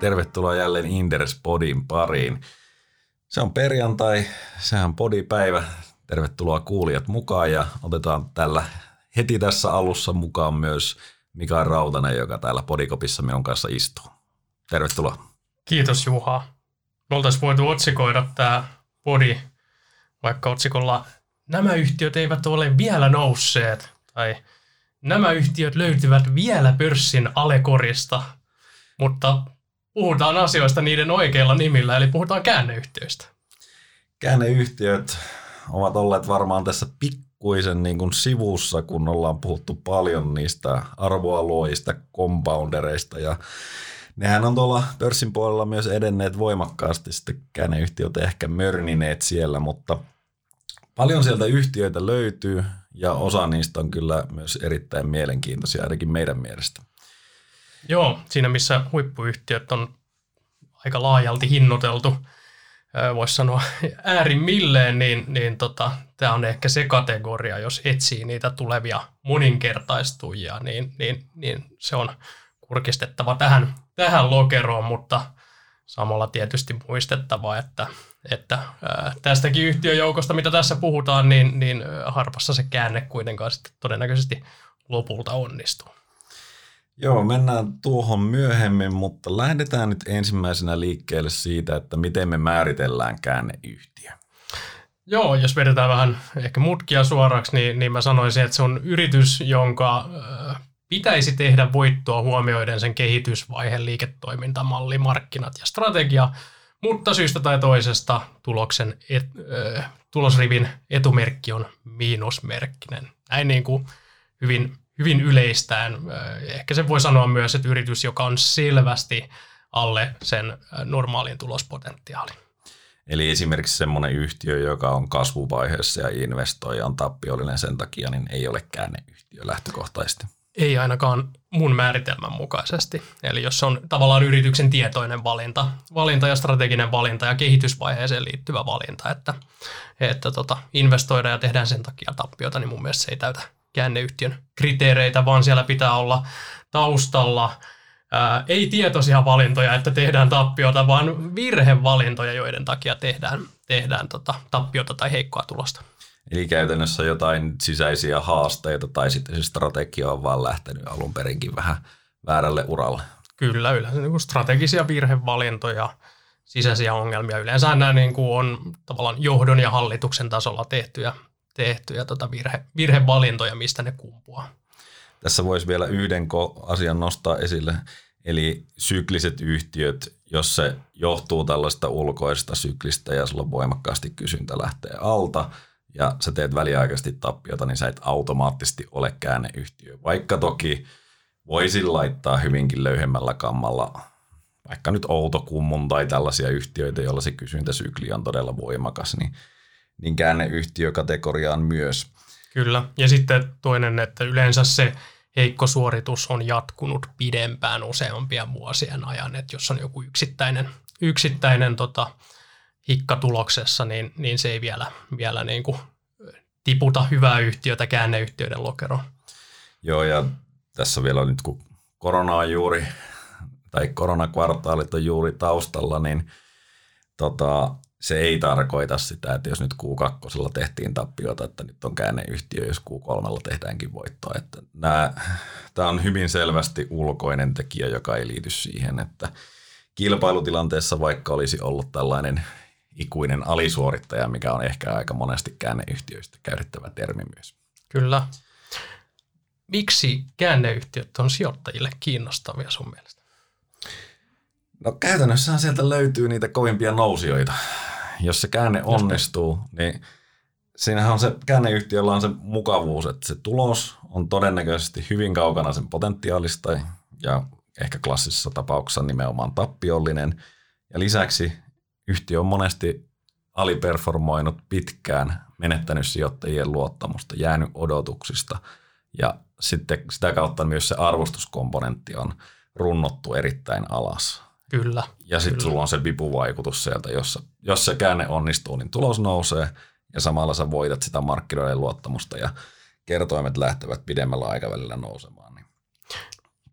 tervetuloa jälleen Inders Podin pariin. Se on perjantai, sehän on podipäivä. Tervetuloa kuulijat mukaan ja otetaan tällä heti tässä alussa mukaan myös Mika Rautanen, joka täällä podikopissa minun kanssa istuu. Tervetuloa. Kiitos Juha. Me oltaisiin voitu otsikoida tämä podi vaikka otsikolla Nämä yhtiöt eivät ole vielä nousseet tai Nämä yhtiöt löytyvät vielä pörssin alekorista, mutta puhutaan asioista niiden oikeilla nimillä, eli puhutaan käänneyhtiöistä. Käänneyhtiöt ovat olleet varmaan tässä pikkuisen niin kuin sivussa, kun ollaan puhuttu paljon niistä arvoalueista, compoundereista ja nehän on tuolla pörssin puolella myös edenneet voimakkaasti, sitten käänneyhtiöt ehkä mörnineet siellä, mutta paljon sieltä yhtiöitä löytyy ja osa niistä on kyllä myös erittäin mielenkiintoisia, ainakin meidän mielestä. Joo, siinä missä huippuyhtiöt on aika laajalti hinnoiteltu, voisi sanoa äärimmilleen, niin, niin tota, tämä on ehkä se kategoria, jos etsii niitä tulevia moninkertaistujia, niin, niin, niin se on kurkistettava tähän, tähän lokeroon, mutta samalla tietysti muistettava, että, että ää, tästäkin yhtiöjoukosta, mitä tässä puhutaan, niin, niin harvassa se käänne kuitenkaan sitten todennäköisesti lopulta onnistuu. Joo, mennään tuohon myöhemmin, mutta lähdetään nyt ensimmäisenä liikkeelle siitä, että miten me määritellään käänneyhtiö. Joo, jos vedetään vähän ehkä mutkia suoraksi, niin, niin mä sanoisin, että se on yritys, jonka pitäisi tehdä voittoa huomioiden sen kehitysvaiheen liiketoimintamalli, markkinat ja strategia, mutta syystä tai toisesta tuloksen et, ö, tulosrivin etumerkki on miinusmerkkinen. Näin niin kuin hyvin hyvin yleistään. Ehkä se voi sanoa myös, että yritys, joka on selvästi alle sen normaalin tulospotentiaalin. Eli esimerkiksi semmoinen yhtiö, joka on kasvuvaiheessa ja investoi on tappiollinen sen takia, niin ei ole käänneyhtiö lähtökohtaisesti. Ei ainakaan mun määritelmän mukaisesti. Eli jos on tavallaan yrityksen tietoinen valinta, valinta ja strateginen valinta ja kehitysvaiheeseen liittyvä valinta, että, että tota, investoidaan ja tehdään sen takia tappiota, niin mun mielestä se ei täytä käänneyhtiön kriteereitä, vaan siellä pitää olla taustalla ää, ei tietoisia valintoja, että tehdään tappiota, vaan virhevalintoja, joiden takia tehdään, tehdään tota, tappiota tai heikkoa tulosta. Eli käytännössä jotain sisäisiä haasteita tai sitten se strategia on vaan lähtenyt alun perinkin vähän väärälle uralle. Kyllä, yleensä niin kuin strategisia virhevalintoja, sisäisiä ongelmia. Yleensä nämä niin kuin on tavallaan johdon ja hallituksen tasolla tehtyjä tehtyjä tota virhe, virhevalintoja, mistä ne kumpuaa. Tässä voisi vielä yhden asian nostaa esille, eli sykliset yhtiöt, jos se johtuu tällaista ulkoista syklistä ja sulla voimakkaasti kysyntä lähtee alta ja sä teet väliaikaisesti tappiota, niin sä et automaattisesti ole käänneyhtiö. Vaikka toki voisin laittaa hyvinkin löyhemmällä kammalla vaikka nyt Outokummun tai tällaisia yhtiöitä, joilla se kysyntäsykli on todella voimakas, niin niin käänneyhtiökategoriaan myös. Kyllä, ja sitten toinen, että yleensä se heikko suoritus on jatkunut pidempään useampia vuosien ajan, että jos on joku yksittäinen, yksittäinen tota, hikka tuloksessa, niin, niin se ei vielä, vielä niin kuin tiputa hyvää yhtiötä käänneyhtiöiden lokeroon. Joo, ja tässä vielä nyt kun korona on juuri, tai koronakvartaalit on juuri taustalla, niin tota, se ei tarkoita sitä, että jos nyt Q2 tehtiin tappiota, että nyt on käänneyhtiö, jos Q3 tehdäänkin voittoa. Että nämä, tämä on hyvin selvästi ulkoinen tekijä, joka ei liity siihen, että kilpailutilanteessa vaikka olisi ollut tällainen ikuinen alisuorittaja, mikä on ehkä aika monesti käänneyhtiöistä käytettävä termi myös. Kyllä. Miksi käänneyhtiöt on sijoittajille kiinnostavia sun mielestä? No käytännössähän sieltä löytyy niitä kovimpia nousijoita jos se käänne onnistuu, niin siinähän on se käänneyhtiöllä on se mukavuus, että se tulos on todennäköisesti hyvin kaukana sen potentiaalista ja ehkä klassisessa tapauksessa nimenomaan tappiollinen. Ja lisäksi yhtiö on monesti aliperformoinut pitkään, menettänyt sijoittajien luottamusta, jäänyt odotuksista ja sitten sitä kautta myös se arvostuskomponentti on runnottu erittäin alas. Kyllä. Ja sitten sulla on se vipuvaikutus sieltä, jossa, jos se käänne onnistuu, niin tulos nousee ja samalla sä voitat sitä markkinoiden luottamusta ja kertoimet lähtevät pidemmällä aikavälillä nousemaan. Niin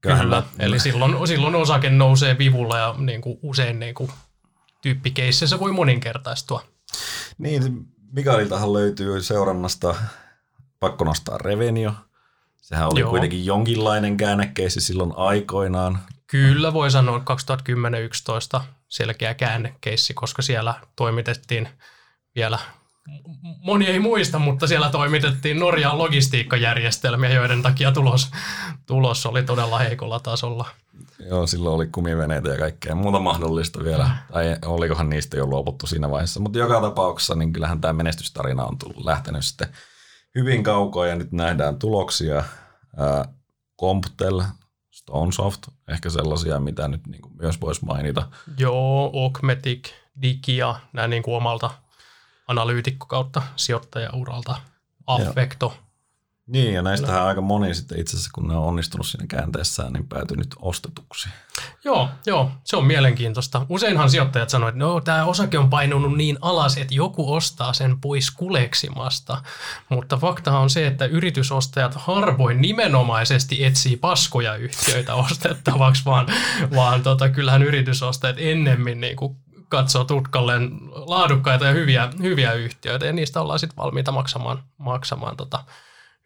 Kyllä, eli silloin, silloin osake nousee vivulla ja niin kuin usein niin kuin tyyppikeississä voi moninkertaistua. Niin, Mikaeliltahan löytyy seurannasta, pakko nostaa Revenio. Sehän oli Joo. kuitenkin jonkinlainen käännekeissi silloin aikoinaan. Kyllä voi sanoa 2010-2011 selkeä käännekeissi, koska siellä toimitettiin vielä moni ei muista, mutta siellä toimitettiin Norjan logistiikkajärjestelmiä, joiden takia tulos, tulos oli todella heikolla tasolla. Joo, silloin oli kumiveneitä ja kaikkea muuta mahdollista vielä. Mm. Tai olikohan niistä jo luovuttu siinä vaiheessa. Mutta joka tapauksessa niin kyllähän tämä menestystarina on tullut, lähtenyt sitten hyvin kaukaa ja nyt nähdään tuloksia. Comptel, Stonesoft, ehkä sellaisia, mitä nyt niin kuin myös voisi mainita. Joo, Augmetic, Digia, nämä niin kuin omalta analyytikko kautta sijoittajauralta, Affecto. Joo. Niin, ja näistähän aika moni sitten itse asiassa, kun ne on onnistunut siinä käänteessään, niin päätynyt ostetuksi. Joo, joo, se on mielenkiintoista. Useinhan sijoittajat sanoivat, että no, tämä osake on painunut niin alas, että joku ostaa sen pois kuleksimasta. Mutta fakta on se, että yritysostajat harvoin nimenomaisesti etsii paskoja yhtiöitä ostettavaksi, vaan, vaan tota, kyllähän yritysostajat ennemmin niin kuin katsoo tutkalleen laadukkaita ja hyviä, hyviä yhtiöitä, ja niistä ollaan sitten valmiita maksamaan, maksamaan tota,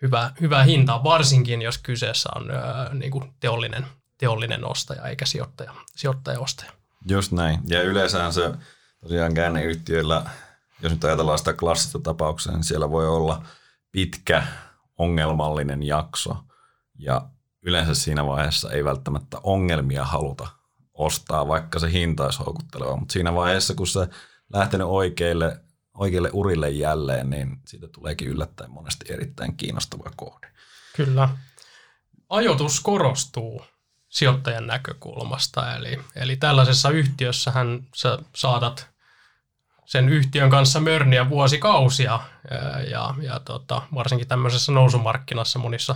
hyvää, hyvää hintaa, varsinkin jos kyseessä on ää, niin kuin teollinen, teollinen ostaja eikä sijoittaja, sijoittaja-ostaja. Just näin. Ja yleensähän se tosiaan käänneyhtiöillä, jos nyt ajatellaan sitä klassista tapauksessa, niin siellä voi olla pitkä ongelmallinen jakso. Ja yleensä siinä vaiheessa ei välttämättä ongelmia haluta ostaa, vaikka se hinta olisi houkutteleva. Mutta siinä vaiheessa, kun se lähtenyt oikeille oikeille urille jälleen, niin siitä tuleekin yllättäen monesti erittäin kiinnostava kohde. Kyllä. Ajoitus korostuu sijoittajan näkökulmasta, eli, eli tällaisessa yhtiössähän sä saatat sen yhtiön kanssa mörniä vuosikausia, ja, ja, ja tota, varsinkin tämmöisessä nousumarkkinassa monissa,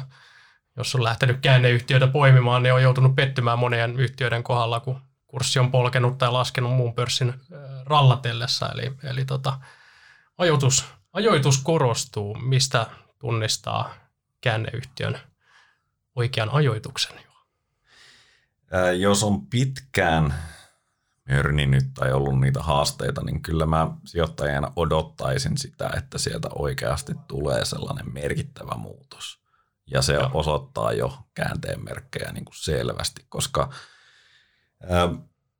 jos on lähtenyt käänneyhtiöitä poimimaan, niin on joutunut pettymään monien yhtiöiden kohdalla, kun kurssi on polkenut tai laskenut muun pörssin rallatellessa, eli, eli tota, ajoitus, ajoitus korostuu, mistä tunnistaa käänneyhtiön oikean ajoituksen? Ää, jos on pitkään mörninyt tai ollut niitä haasteita, niin kyllä mä sijoittajana odottaisin sitä, että sieltä oikeasti tulee sellainen merkittävä muutos. Ja se Joo. osoittaa jo käänteen merkkejä niin kuin selvästi, koska ää,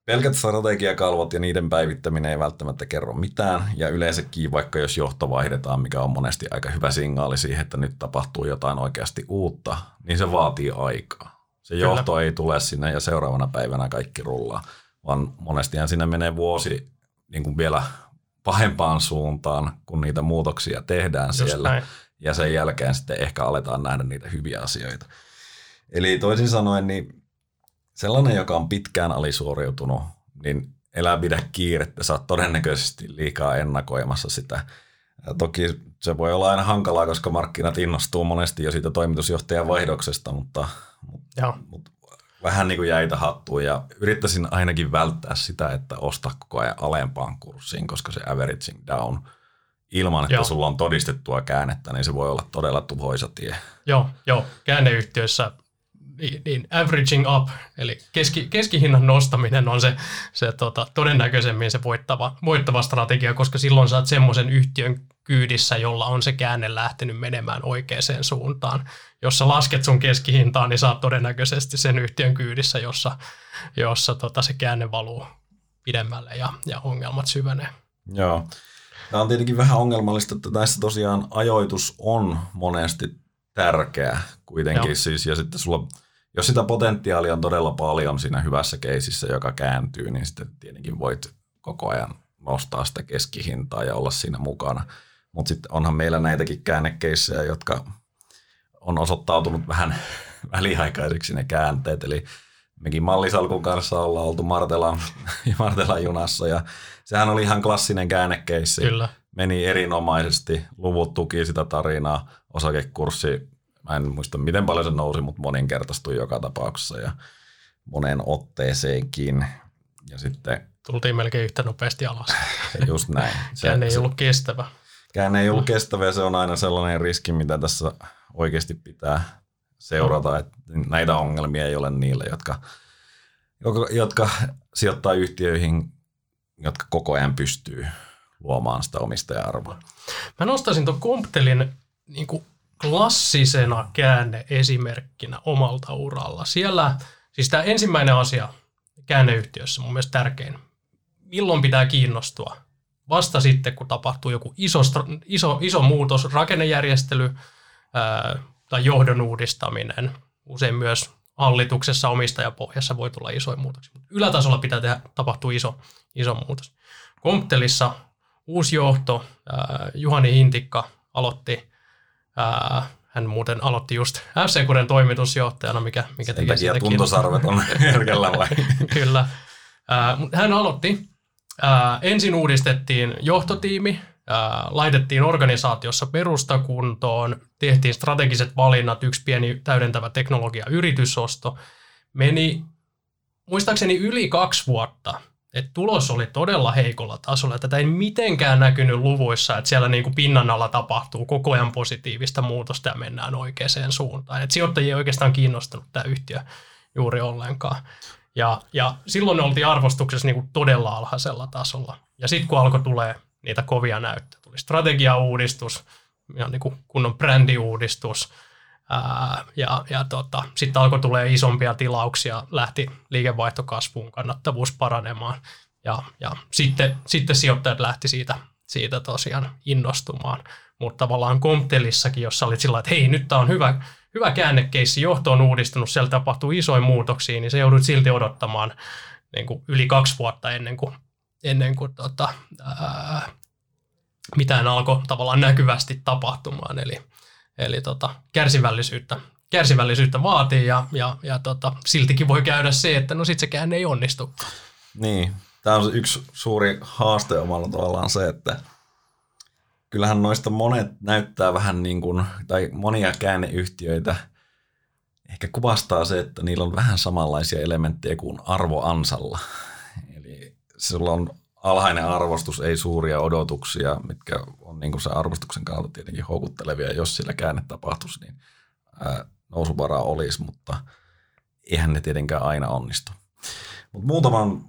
Pelkät strategiakalvot ja niiden päivittäminen ei välttämättä kerro mitään, ja yleensäkin vaikka jos johto vaihdetaan, mikä on monesti aika hyvä signaali siihen, että nyt tapahtuu jotain oikeasti uutta, niin se vaatii aikaa. Se Kyllä. johto ei tule sinne ja seuraavana päivänä kaikki rullaa, vaan monestihan sinne menee vuosi niin kuin vielä pahempaan suuntaan, kun niitä muutoksia tehdään Just siellä. Näin. Ja sen jälkeen sitten ehkä aletaan nähdä niitä hyviä asioita. Eli toisin sanoen, niin sellainen, joka on pitkään alisuoriutunut, niin elää pidä kiirettä. Sä oot todennäköisesti liikaa ennakoimassa sitä. Ja toki se voi olla aina hankalaa, koska markkinat innostuu monesti jo siitä toimitusjohtajan vaihdoksesta, mutta, mutta, mutta vähän niin kuin jäitä hattuun ja yrittäisin ainakin välttää sitä, että ostaa koko ajan alempaan kurssiin, koska se averaging down ilman, että joo. sulla on todistettua käännettä, niin se voi olla todella tuhoisa tie. Joo, joo. käänneyhtiöissä niin, niin averaging up, eli keski, keskihinnan nostaminen on se, se tota, todennäköisemmin se voittava, voittava strategia, koska silloin saat semmoisen yhtiön kyydissä, jolla on se käänne lähtenyt menemään oikeaan suuntaan. Jos sä lasket sun keskihintaa, niin saat todennäköisesti sen yhtiön kyydissä, jossa, jossa tota, se käänne valuu pidemmälle ja, ja ongelmat syvenee. Joo. Tämä on tietenkin vähän ongelmallista, että tässä tosiaan ajoitus on monesti tärkeä kuitenkin. Joo. Siis, ja sitten sulla jos sitä potentiaalia on todella paljon siinä hyvässä keisissä, joka kääntyy, niin sitten tietenkin voit koko ajan nostaa sitä keskihintaa ja olla siinä mukana. Mutta sitten onhan meillä näitäkin käännekeissejä, jotka on osoittautunut vähän väliaikaisiksi ne käänteet. Eli mekin mallisalkun kanssa ollaan oltu Martelan, Martelan junassa ja sehän oli ihan klassinen käännekeissi. Kyllä. Meni erinomaisesti, luvut tuki sitä tarinaa, osakekurssi Mä en muista, miten paljon se nousi, mutta moninkertaistui joka tapauksessa ja monen otteeseenkin. Ja sitten... Tultiin melkein yhtä nopeasti alas. Just näin. Se, Käänne ei ollut kestävä. Käänne ei ollut kestävä ja se on aina sellainen riski, mitä tässä oikeasti pitää seurata, että näitä ongelmia ei ole niille, jotka, jotka sijoittaa yhtiöihin, jotka koko ajan pystyy luomaan sitä omistaja-arvoa. Mä nostaisin tuon Comptelin niin kuin klassisena käänne-esimerkkinä omalta uralla. Siellä, siis tämä ensimmäinen asia käänneyhtiössä, mun mielestä tärkein, milloin pitää kiinnostua? Vasta sitten, kun tapahtuu joku iso, iso, iso muutos, rakennejärjestely ää, tai johdon uudistaminen. Usein myös hallituksessa omistajapohjassa voi tulla isoja muutoksia. Ylätasolla pitää tehdä, tapahtua iso, iso muutos. Komptelissa uusi johto, ää, Juhani Hintikka aloitti, ää, hän muuten aloitti just FC Kuren toimitusjohtajana, mikä, mikä teki siitä tuntosarvet on herkellä vai? Kyllä. Ää, hän aloitti. Ää, ensin uudistettiin johtotiimi, ää, laitettiin organisaatiossa perustakuntoon, tehtiin strategiset valinnat, yksi pieni täydentävä teknologia yritysosto. Meni muistaakseni yli kaksi vuotta – että tulos oli todella heikolla tasolla. Tätä ei mitenkään näkynyt luvuissa, että siellä niin kuin pinnan alla tapahtuu koko ajan positiivista muutosta ja mennään oikeaan suuntaan. Et sijoittajia ei oikeastaan kiinnostunut tämä yhtiö juuri ollenkaan. Ja, ja silloin ne oltiin arvostuksessa niin kuin todella alhaisella tasolla. Ja sitten kun alkoi tulee niitä kovia näyttöjä, tuli strategiauudistus, ja niin kuin kunnon brändiuudistus, Ja ja tota, sitten alkoi tulee isompia tilauksia, lähti liikevaihtokasvuun, kannattavuus paranemaan. Ja, ja sitten, sitten sijoittajat lähti siitä, siitä tosiaan innostumaan. Mutta tavallaan Comptelissakin, jossa oli sillä että hei, nyt tämä on hyvä, hyvä käännekeissi, johto on uudistunut, siellä tapahtuu isoja muutoksia, niin se joudut silti odottamaan niin kuin yli kaksi vuotta ennen kuin, ennen kuin tota, ää, mitään alkoi tavallaan näkyvästi tapahtumaan. Eli, Eli tota, kärsivällisyyttä, kärsivällisyyttä vaatii ja, ja, ja tota, siltikin voi käydä se, että no sit sekään ei onnistu. Niin, tämä on yksi suuri haaste omalla tavallaan se, että kyllähän noista monet näyttää vähän niin kuin, tai monia käänneyhtiöitä ehkä kuvastaa se, että niillä on vähän samanlaisia elementtejä kuin arvoansalla. Eli sulla on alhainen arvostus, ei suuria odotuksia, mitkä on niin kuin se arvostuksen kannalta tietenkin houkuttelevia. Jos sillä käänne tapahtuisi, niin nousuvaraa olisi, mutta eihän ne tietenkään aina onnistu. Mutta muutaman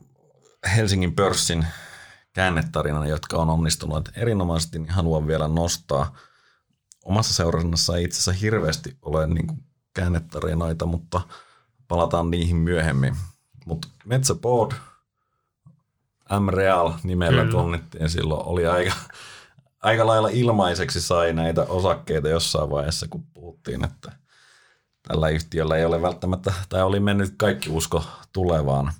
Helsingin pörssin käännetarinan, jotka on onnistunut erinomaisesti, niin haluan vielä nostaa. Omassa seurannassa ei itse asiassa hirveästi ole niin kuin käännetarinoita, mutta palataan niihin myöhemmin. Mutta Metsäpod – M-Real nimellä Kyllä. tunnettiin silloin, oli aika, aika lailla ilmaiseksi sai näitä osakkeita jossain vaiheessa, kun puhuttiin, että tällä yhtiöllä ei ole välttämättä, tai oli mennyt kaikki usko tulevaan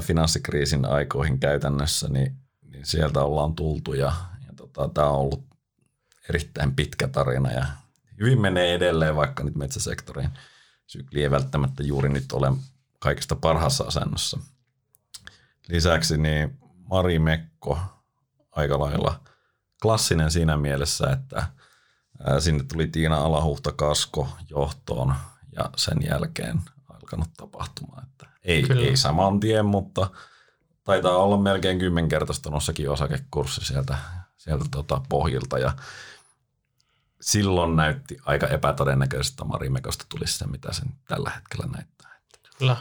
finanssikriisin aikoihin käytännössä, niin, niin sieltä ollaan tultu ja, ja tota, tämä on ollut erittäin pitkä tarina ja hyvin menee edelleen, vaikka nyt metsäsektorin sykli ei välttämättä juuri nyt ole kaikista parhaassa asennossa. Lisäksi niin Mari Mekko aika lailla klassinen siinä mielessä, että sinne tuli Tiina Alahuhta Kasko johtoon ja sen jälkeen alkanut tapahtumaan. Että ei, ei saman tien, mutta taitaa olla melkein kymmenkertaistunussakin osakekurssi sieltä, sieltä tota pohjilta ja silloin näytti aika epätodennäköistä, että Mari Mekosta tulisi se, mitä sen tällä hetkellä näyttää. Kyllä.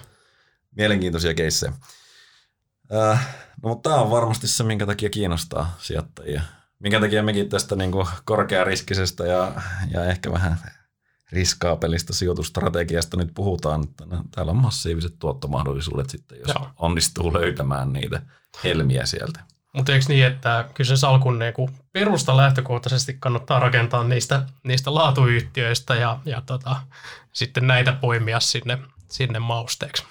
Mielenkiintoisia keissejä. Äh, no, mutta tämä on varmasti se, minkä takia kiinnostaa sijoittajia. Minkä takia mekin tästä niin kuin korkeariskisestä ja, ja ehkä vähän riskaapelista sijoitustrategiasta nyt puhutaan, että no, täällä on massiiviset tuottomahdollisuudet sitten, jos Joo. onnistuu löytämään niitä helmiä sieltä. Mutta eikö niin, että kyllä se salkun niin perusta lähtökohtaisesti kannattaa rakentaa niistä, niistä laatuyhtiöistä ja, ja tota, sitten näitä poimia sinne, sinne mausteeksi?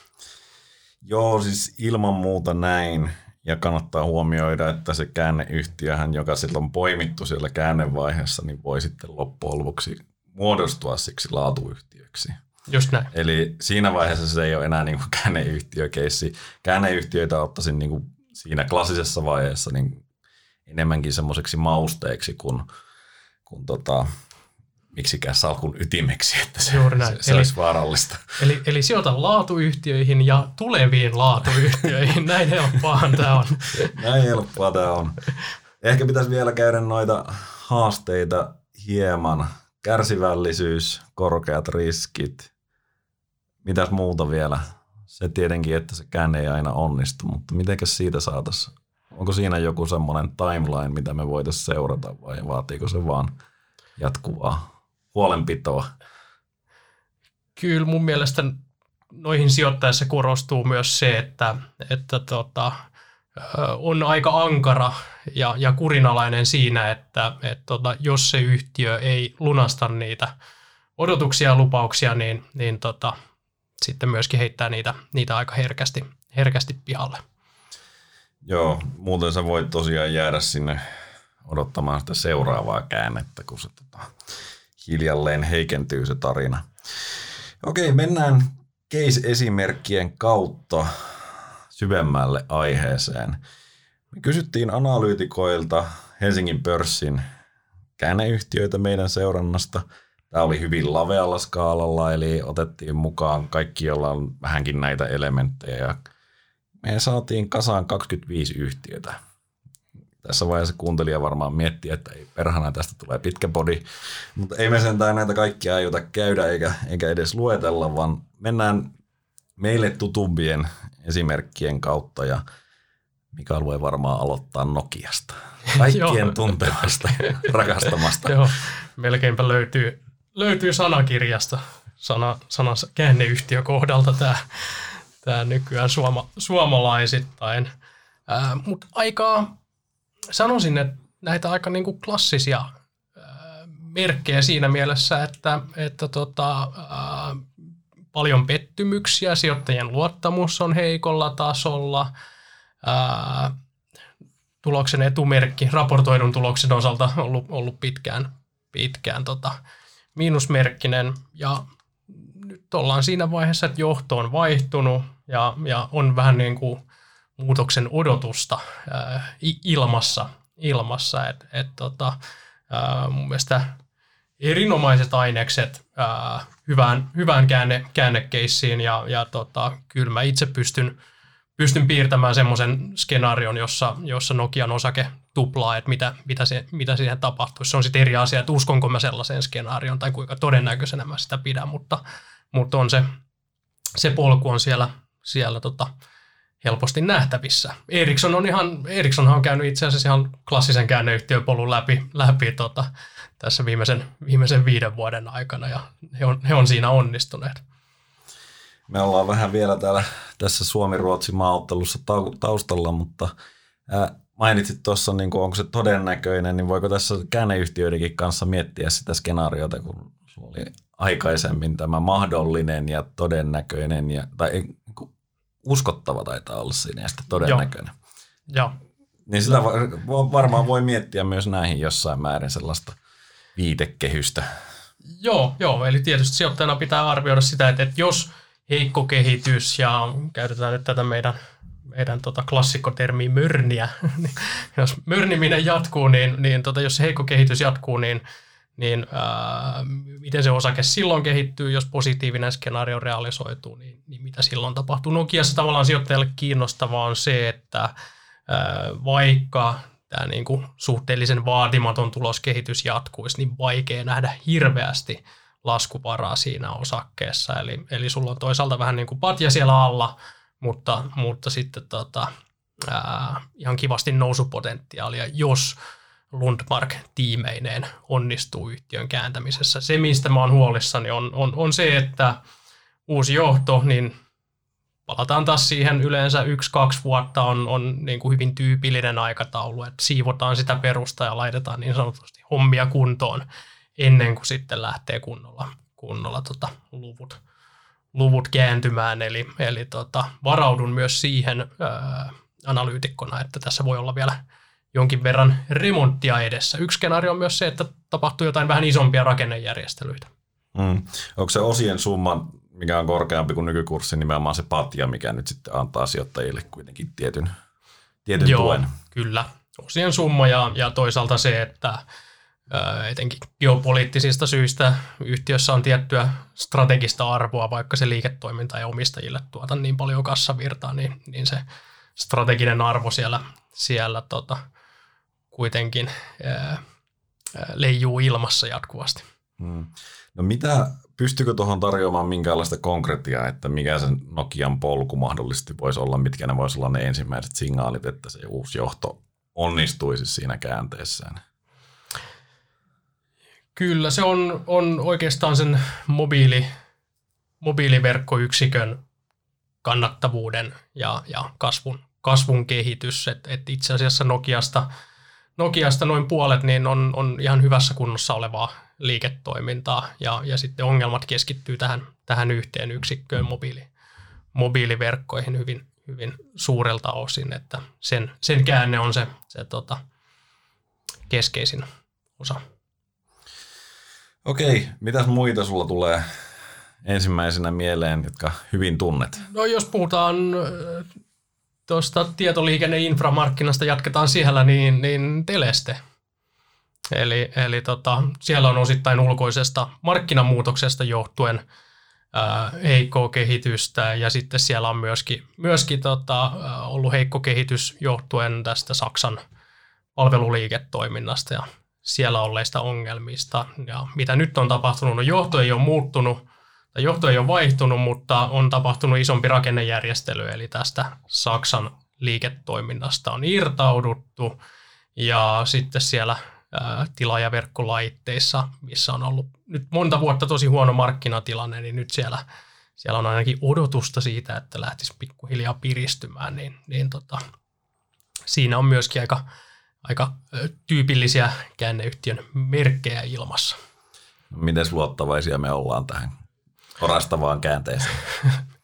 Joo, siis ilman muuta näin. Ja kannattaa huomioida, että se käänneyhtiöhän, joka silloin on poimittu siellä käännevaiheessa, niin voi sitten loppujen lopuksi muodostua siksi laatuyhtiöksi. Just näin. Eli siinä vaiheessa se ei ole enää niin käänneyhtiökeissi. Käänneyhtiöitä ottaisin niin kuin siinä klassisessa vaiheessa niin enemmänkin semmoiseksi mausteeksi kuin, kuin tota, miksikään salkun ytimeksi, että se, Juuri näin. se, se eli, olisi vaarallista. Eli, eli sijoita laatuyhtiöihin ja tuleviin laatuyhtiöihin. Näin helppoahan tämä on. Näin helppoa tämä on. Ehkä pitäisi vielä käydä noita haasteita hieman kärsivällisyys, korkeat riskit. Mitäs muuta vielä? Se tietenkin, että se käänne ei aina onnistu, mutta mitenkäs siitä saataisiin? Onko siinä joku semmoinen timeline, mitä me voitaisiin seurata vai vaatiiko se vaan jatkuvaa huolenpitoa? Kyllä mun mielestä noihin sijoittaessa korostuu myös se, että, että tota, on aika ankara ja, ja kurinalainen siinä, että et tota, jos se yhtiö ei lunasta niitä odotuksia ja lupauksia, niin, niin tota, sitten myöskin heittää niitä, niitä aika herkästi, herkästi pihalle. Joo, muuten sä voit tosiaan jäädä sinne odottamaan sitä seuraavaa käännettä, kun se tota, hiljalleen heikentyy se tarina. Okei, mennään case-esimerkkien kautta syvemmälle aiheeseen. Me kysyttiin analyytikoilta Helsingin pörssin käänneyhtiöitä meidän seurannasta. Tämä oli hyvin lavealla skaalalla, eli otettiin mukaan kaikki, joilla on vähänkin näitä elementtejä. Me saatiin kasaan 25 yhtiötä. Tässä vaiheessa kuuntelija varmaan miettii, että ei perhana tästä tulee pitkä body, mutta ei me sentään näitä kaikkia aiota käydä eikä, eikä edes luetella, vaan mennään meille tutumpien esimerkkien kautta ja Mikael voi varmaan aloittaa Nokiasta. Kaikkien tuntemasta ja rakastamasta. Joo, melkeinpä löytyy, löytyy sanakirjasta sana, sana käänneyhtiö kohdalta tämä, tämä nykyään suoma, suomalaisittain. Mutta aika, sanoisin, että näitä aika niinku klassisia ää, merkkejä siinä mielessä, että, että tota, ää, paljon pettymyksiä, sijoittajien luottamus on heikolla tasolla, ää, tuloksen etumerkki raportoidun tuloksen osalta on ollut, ollut pitkään, pitkään tota, miinusmerkkinen. Ja nyt ollaan siinä vaiheessa, että johto on vaihtunut ja, ja on vähän niin kuin muutoksen odotusta ilmassa, ilmassa. Et, et, tota, mun mielestä erinomaiset ainekset ää, hyvään, hyvään käänne, käännekeissiin ja, ja tota, kyllä mä itse pystyn, pystyn piirtämään semmoisen skenaarion, jossa, jossa Nokian osake tuplaa, että mitä, mitä, se, mitä siihen tapahtuisi. Se on sitten eri asia, että uskonko mä sellaiseen skenaarioon tai kuinka todennäköisenä mä sitä pidän, mutta, mutta on se, se polku on siellä, siellä tota, helposti nähtävissä. Ericsson on ihan, Ericssonhan on käynyt itse asiassa ihan klassisen käänneyhtiöpolun läpi, läpi tota, tässä viimeisen, viimeisen viiden vuoden aikana ja he on, he on siinä onnistuneet. Me ollaan vähän vielä täällä tässä Suomi-Ruotsi maaottelussa taustalla, mutta ää, mainitsit tuossa, niin onko se todennäköinen, niin voiko tässä käänneyhtiöidenkin kanssa miettiä sitä skenaariota, kun sulla oli aikaisemmin tämä mahdollinen ja todennäköinen, ja, tai uskottava taitaa olla siinä ja sitten todennäköinen. Joo. Niin sitä varmaan voi miettiä myös näihin jossain määrin sellaista – viitekehystä. Joo, joo, eli tietysti sijoittajana pitää arvioida sitä, että, että jos heikko kehitys ja käytetään nyt tätä meidän, meidän tota klassikkotermiä mörniä, niin jos mörniminen jatkuu, niin, niin tota, jos heikko kehitys jatkuu, niin, niin ää, miten se osake silloin kehittyy, jos positiivinen skenaario realisoituu, niin, niin mitä silloin tapahtuu. Nokiassa tavallaan sijoittajalle kiinnostavaa on se, että ää, vaikka tämä niin kuin suhteellisen vaatimaton tuloskehitys jatkuisi, niin vaikea nähdä hirveästi laskuvaraa siinä osakkeessa. Eli, eli sulla on toisaalta vähän niin kuin patja siellä alla, mutta, mutta sitten tota, ää, ihan kivasti nousupotentiaalia, jos Lundmark tiimeineen onnistuu yhtiön kääntämisessä. Se, mistä mä oon huolissani, on, on, on se, että uusi johto, niin palataan taas siihen yleensä yksi-kaksi vuotta on, on niin kuin hyvin tyypillinen aikataulu, että siivotaan sitä perusta ja laitetaan niin sanotusti hommia kuntoon ennen kuin sitten lähtee kunnolla, kunnolla tota, luvut, luvut kääntymään. Eli, eli tota, varaudun myös siihen ää, analyytikkona, että tässä voi olla vielä jonkin verran remonttia edessä. Yksi skenaario on myös se, että tapahtuu jotain vähän isompia rakennejärjestelyitä. Mm. Onko se osien summa mikä on korkeampi kuin nykykurssi, nimenomaan se patja, mikä nyt sitten antaa sijoittajille kuitenkin tietyn, tietyn Joo, tuen. kyllä. Osien summa ja, ja toisaalta se, että etenkin geopoliittisista syistä yhtiössä on tiettyä strategista arvoa, vaikka se liiketoiminta ja omistajille tuota niin paljon kassavirtaa, niin, niin se strateginen arvo siellä, siellä tota, kuitenkin ää, leijuu ilmassa jatkuvasti. Hmm. No mitä, pystyykö tuohon tarjoamaan minkäänlaista konkretiaa, että mikä sen Nokian polku mahdollisesti voisi olla, mitkä ne voisi olla ne ensimmäiset signaalit, että se uusi johto onnistuisi siinä käänteessään? Kyllä, se on, on oikeastaan sen mobiili, mobiiliverkkoyksikön kannattavuuden ja, ja kasvun, kasvun kehitys. Et, et itse asiassa Nokiasta, Nokiasta noin puolet niin on, on ihan hyvässä kunnossa olevaa liiketoimintaa ja, ja sitten ongelmat keskittyy tähän, tähän yhteen yksikköön mobiili, mobiiliverkkoihin hyvin, hyvin suurelta osin, että sen, sen käänne on se, se tota, keskeisin osa. Okei, mitäs muita sulla tulee ensimmäisenä mieleen, jotka hyvin tunnet? No jos puhutaan tuosta tietoliikenneinframarkkinasta, jatketaan siellä, niin, niin Teleste. Eli, eli tota, siellä on osittain ulkoisesta markkinamuutoksesta johtuen ää, heikkoa kehitystä ja sitten siellä on myöskin, myöskin tota, ollut heikko kehitys johtuen tästä Saksan palveluliiketoiminnasta ja siellä olleista ongelmista. Ja mitä nyt on tapahtunut, no johto ei ole muuttunut, johto ei ole vaihtunut, mutta on tapahtunut isompi rakennejärjestely, eli tästä Saksan liiketoiminnasta on irtauduttu, ja sitten siellä ää, tilaajaverkkolaitteissa, missä on ollut nyt monta vuotta tosi huono markkinatilanne, niin nyt siellä, siellä on ainakin odotusta siitä, että lähtisi pikkuhiljaa piristymään, niin, niin tota, siinä on myöskin aika, aika tyypillisiä käänneyhtiön merkkejä ilmassa. Miten luottavaisia me ollaan tähän orastavaan käänteeseen?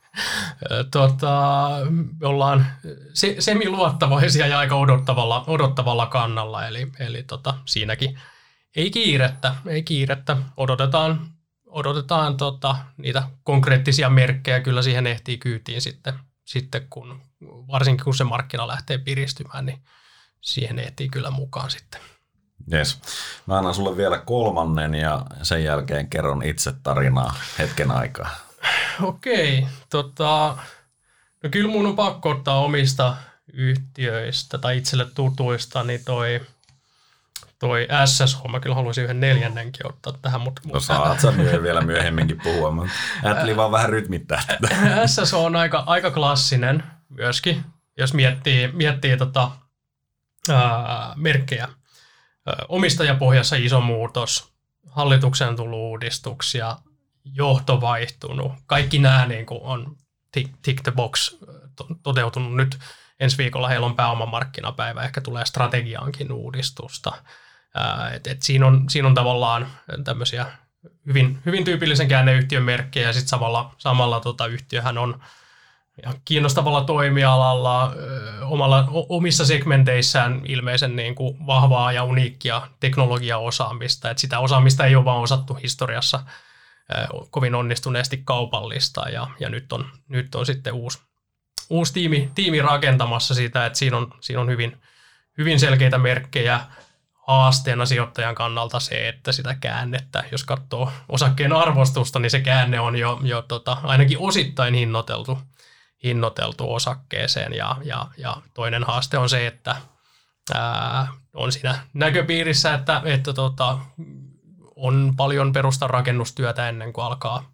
tota, me ollaan se, semiluottavaisia ja aika odottavalla, odottavalla kannalla, eli, eli tota, siinäkin ei kiirettä, ei kiirettä. Odotetaan, odotetaan tota, niitä konkreettisia merkkejä, kyllä siihen ehtii kyytiin sitten, sitten kun, varsinkin kun se markkina lähtee piristymään, niin siihen ehtii kyllä mukaan sitten. Yes. Mä annan sulle vielä kolmannen ja sen jälkeen kerron itse tarinaa hetken aikaa. Okei, tota, no kyllä mun on pakko ottaa omista yhtiöistä tai itselle tutuista, niin toi, toi SSH, mä kyllä haluaisin yhden neljännenkin ottaa tähän. Mutta, no saat sä vielä myöhemminkin puhua, mutta ajattelin vaan vähän rytmittää tätä. SSH on aika, aika klassinen myöskin, jos miettii, miettii tota, ää, merkkejä. Omistajapohjassa iso muutos, hallituksen tullut uudistuksia, johto vaihtunut. Kaikki nämä niin kuin on tick, tick the box toteutunut nyt. Ensi viikolla heillä on pääomamarkkinapäivä, ehkä tulee strategiaankin uudistusta. Et, et siinä, on, siinä on tavallaan tämmöisiä hyvin, hyvin tyypillisen käänneyhtiön merkkejä ja sitten samalla, samalla tota, yhtiöhän on ja kiinnostavalla toimialalla, omalla, omissa segmenteissään ilmeisen niin kuin vahvaa ja uniikkia teknologiaosaamista. Et sitä osaamista ei ole vaan osattu historiassa kovin onnistuneesti kaupallista ja, ja nyt, on, nyt on sitten uusi, uusi tiimi, tiimi rakentamassa sitä, että siinä on, siinä on hyvin, hyvin selkeitä merkkejä haasteena sijoittajan kannalta se, että sitä käännettä, jos katsoo osakkeen arvostusta, niin se käänne on jo, jo tota, ainakin osittain hinnoiteltu, hinnoiteltu osakkeeseen ja, ja, ja toinen haaste on se, että ää, on siinä näköpiirissä, että, että tota, on paljon rakennustyötä ennen kuin alkaa,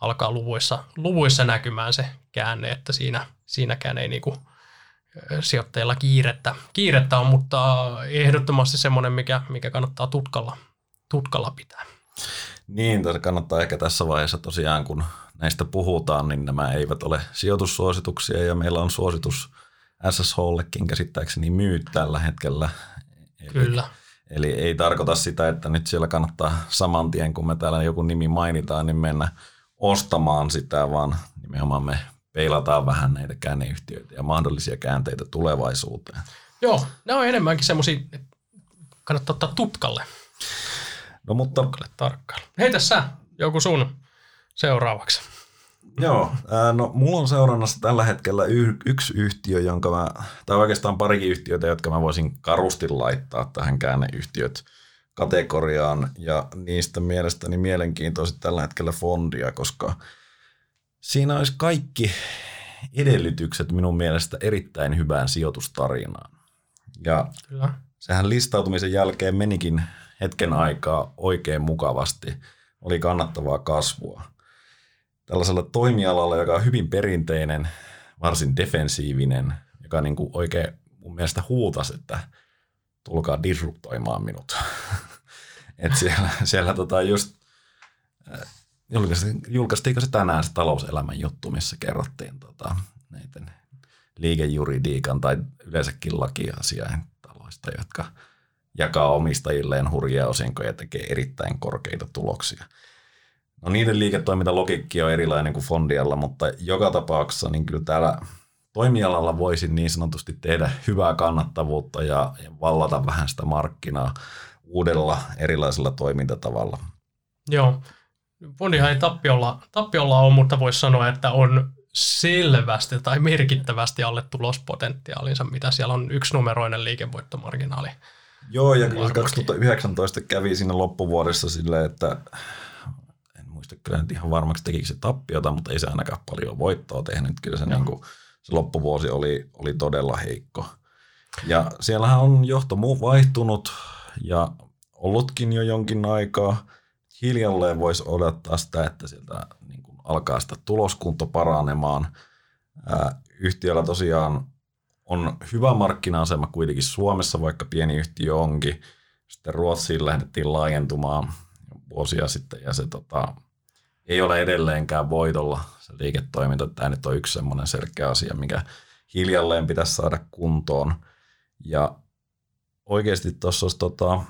alkaa luvuissa, luvuissa näkymään se käänne, että siinä, siinäkään ei niinku sijoittajilla kiirettä, kiirettä on, mutta ehdottomasti semmoinen, mikä, mikä kannattaa tutkalla, tutkalla pitää. Niin, tässä kannattaa ehkä tässä vaiheessa tosiaan, kun näistä puhutaan, niin nämä eivät ole sijoitussuosituksia ja meillä on suositus SSHllekin käsittääkseni myy tällä hetkellä. Kyllä. Eli ei tarkoita sitä, että nyt siellä kannattaa saman tien, kun me täällä joku nimi mainitaan, niin mennä ostamaan sitä, vaan nimenomaan me peilataan vähän näitä käänneyhtiöitä ja mahdollisia käänteitä tulevaisuuteen. Joo, ne on enemmänkin semmoisia, kannattaa ottaa tutkalle. No mutta... Tutkalle tarkkaan. Heitä sä joku sun seuraavaksi. Joo, no mulla on seurannassa tällä hetkellä y- yksi yhtiö, jonka mä, tai oikeastaan parikin yhtiötä, jotka mä voisin karusti laittaa tähän käänneyhtiöt kategoriaan, ja niistä mielestäni mielenkiintoiset tällä hetkellä fondia, koska siinä olisi kaikki edellytykset minun mielestä erittäin hyvään sijoitustarinaan. Ja Kyllä. sehän listautumisen jälkeen menikin hetken aikaa oikein mukavasti. Oli kannattavaa kasvua. Tällaisella toimialalla, joka on hyvin perinteinen, varsin defensiivinen, joka niin kuin oikein mun mielestä huutasi, että tulkaa disruptoimaan minut. Et siellä, siellä tota just, äh, julkaistiinko se tänään se talouselämän juttu, missä kerrottiin tota, näiden liikejuridiikan tai yleensäkin lakiasiain taloista, jotka jakaa omistajilleen hurjia osinkoja ja tekee erittäin korkeita tuloksia. No niiden liiketoimintalogiikki on erilainen kuin fondialla, mutta joka tapauksessa niin kyllä täällä toimialalla voisi niin sanotusti tehdä hyvää kannattavuutta ja, ja vallata vähän sitä markkinaa uudella erilaisella toimintatavalla. Joo. Fondihan ei tappiolla, tappiolla ole, mutta voisi sanoa, että on selvästi tai merkittävästi alle tulospotentiaalinsa, mitä siellä on yksinumeroinen liikevoittomarginaali. Joo, ja kyllä 2019 kävi siinä loppuvuodessa silleen, että en muista kyllä nyt ihan varmaksi tekikö se tappiota, mutta ei se ainakaan paljon voittoa tehnyt. Kyllä se, niin kuin, se loppuvuosi oli, oli todella heikko. Ja siellähän on johto muu vaihtunut ja ollutkin jo jonkin aikaa. Hiljalleen voisi odottaa sitä, että sieltä niin kuin alkaa sitä tuloskunto paranemaan. Ää, yhtiöllä tosiaan on hyvä markkina-asema kuitenkin Suomessa, vaikka pieni yhtiö onkin. Sitten Ruotsiin lähdettiin laajentumaan vuosia sitten ja se tota, ei ole edelleenkään voitolla se liiketoiminta. Tämä nyt on yksi semmoinen selkeä asia, mikä hiljalleen pitäisi saada kuntoon. Ja oikeasti tuossa olisi tota,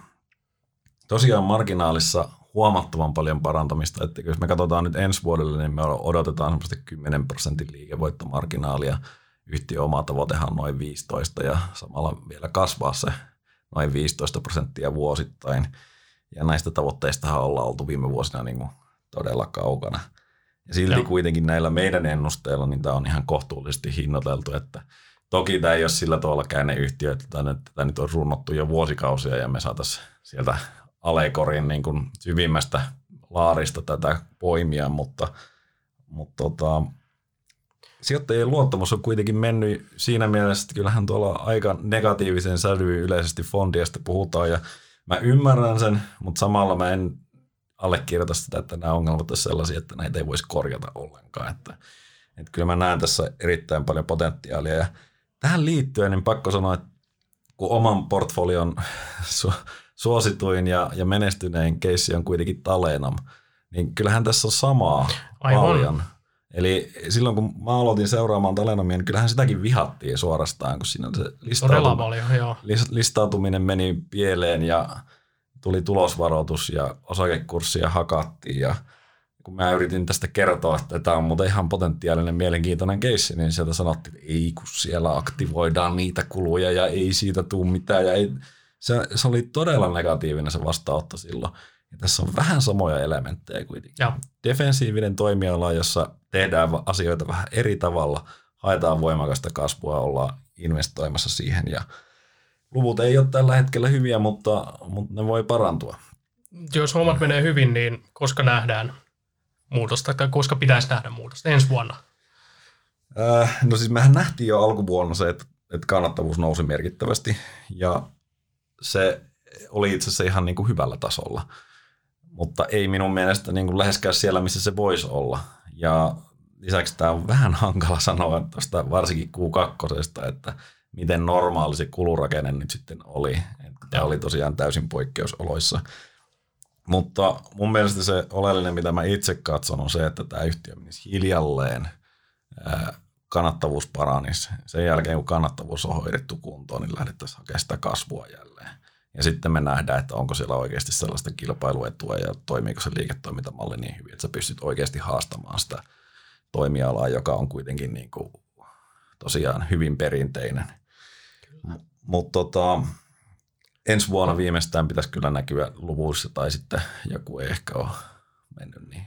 tosiaan marginaalissa huomattavan paljon parantamista. Että jos me katsotaan nyt ensi vuodelle, niin me odotetaan semmoista 10 prosentin liikevoittomarginaalia. Yhtiön oma tavoitehan on noin 15 ja samalla vielä kasvaa se noin 15 prosenttia vuosittain. Ja näistä tavoitteista ollaan oltu viime vuosina niin kuin todella kaukana. Ja silti Joo. kuitenkin näillä meidän ennusteilla niin tämä on ihan kohtuullisesti hinnoiteltu, että toki tämä ei ole sillä tavalla käänneyhtiö, että tämä nyt, tämä nyt on runnottu jo vuosikausia ja me saataisiin sieltä Alekorin niin kuin syvimmästä laarista tätä poimia, mutta, mutta tota, sijoittajien luottamus on kuitenkin mennyt siinä mielessä, että kyllähän tuolla aika negatiivisen sävyyn yleisesti fondiasta puhutaan ja mä ymmärrän sen, mutta samalla mä en allekirjoita sitä, että nämä ongelmat ovat sellaisia, että näitä ei voisi korjata ollenkaan. Että, että kyllä mä näen tässä erittäin paljon potentiaalia ja tähän liittyen niin pakko sanoa, että kun oman portfolion suosituin ja, ja menestynein keissi on kuitenkin Talenam, niin kyllähän tässä on samaa Aivan. paljon. Eli silloin kun mä aloitin seuraamaan Talenamia, niin kyllähän sitäkin vihattiin suorastaan, kun siinä se listautuminen, paljon, joo. listautuminen meni pieleen ja tuli tulosvaroitus ja osakekurssia hakattiin ja kun mä yritin tästä kertoa, että tämä on muuten ihan potentiaalinen mielenkiintoinen keissi, niin sieltä sanottiin, että ei kun siellä aktivoidaan niitä kuluja ja ei siitä tule mitään ja ei, se, se oli todella negatiivinen se vastaanotto silloin. Ja tässä on vähän samoja elementtejä kuitenkin. Ja. Defensiivinen toimiala, jossa tehdään asioita vähän eri tavalla, haetaan voimakasta kasvua, ollaan investoimassa siihen ja luvut ei ole tällä hetkellä hyviä, mutta, mutta ne voi parantua. Jos hommat menee hyvin, niin koska nähdään muutosta, tai koska pitäisi nähdä muutosta ensi vuonna? Äh, no siis mehän nähtiin jo alkuvuonna se, että, että kannattavuus nousi merkittävästi, ja se oli itse asiassa ihan niin kuin hyvällä tasolla, mutta ei minun mielestä niin kuin läheskään siellä, missä se voisi olla. Ja lisäksi tämä on vähän hankala sanoa tuosta varsinkin Q2, että miten normaali se kulurakenne nyt sitten oli. Tämä oli tosiaan täysin poikkeusoloissa. Mutta mun mielestä se oleellinen, mitä mä itse katson, on se, että tämä yhtiö menisi hiljalleen, kannattavuus paranisi. Sen jälkeen, kun kannattavuus on hoidettu kuntoon, niin lähdettäisiin hakemaan sitä kasvua jälleen. Ja sitten me nähdään, että onko siellä oikeasti sellaista kilpailuetua ja toimiiko se liiketoimintamalli niin hyvin, että sä pystyt oikeasti haastamaan sitä toimialaa, joka on kuitenkin niin kuin tosiaan hyvin perinteinen. Mutta tota, ensi vuonna viimeistään pitäisi kyllä näkyä luvuissa tai sitten joku ei ehkä ole mennyt niin,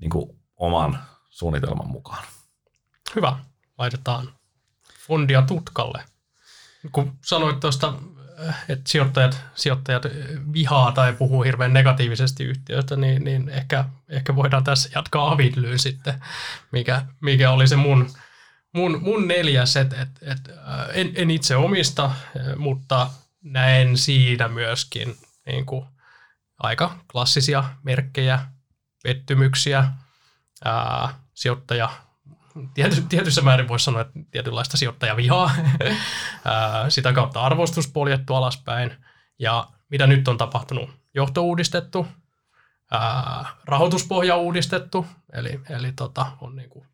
niin kuin oman suunnitelman mukaan. Hyvä. Laitetaan fondia tutkalle. Kun sanoit tuosta, että sijoittajat, sijoittajat vihaa tai puhuu hirveän negatiivisesti yhtiöstä, niin, niin ehkä, ehkä voidaan tässä jatkaa avidlyyn sitten, mikä, mikä oli se mun, mun, mun neljäs, että et, et, en, en itse omista, mutta näen siinä myöskin niin kuin aika klassisia merkkejä, pettymyksiä, ää, sijoittaja, tiety, tietyssä määrin voisi sanoa, että tietynlaista sijoittajavihaa, sitä kautta arvostus poljettu alaspäin. Ja mitä nyt on tapahtunut? Johto uudistettu, rahoituspohja uudistettu, eli, eli tota, on niin kuin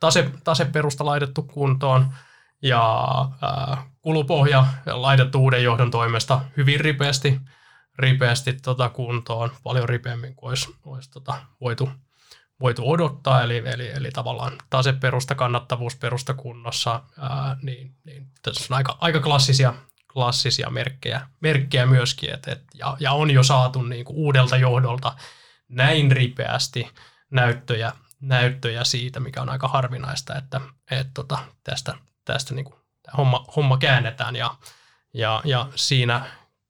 tase, taseperusta laitettu kuntoon ja ää, kulupohja laitettu uuden johdon toimesta hyvin ripeästi, ripeästi tota kuntoon, paljon ripeämmin kuin olisi, olisi tota voitu, voitu odottaa, eli, eli, eli tavallaan taseperusta, kannattavuusperusta kunnossa, ää, niin, niin tässä on aika, aika klassisia, klassisia merkkejä, merkkejä myöskin, et, et, ja, ja on jo saatu niin kuin uudelta johdolta näin ripeästi näyttöjä, näyttöjä siitä, mikä on aika harvinaista, että et, tota, tästä, tästä niin kuin, homma, homma käännetään, ja, ja, ja siinä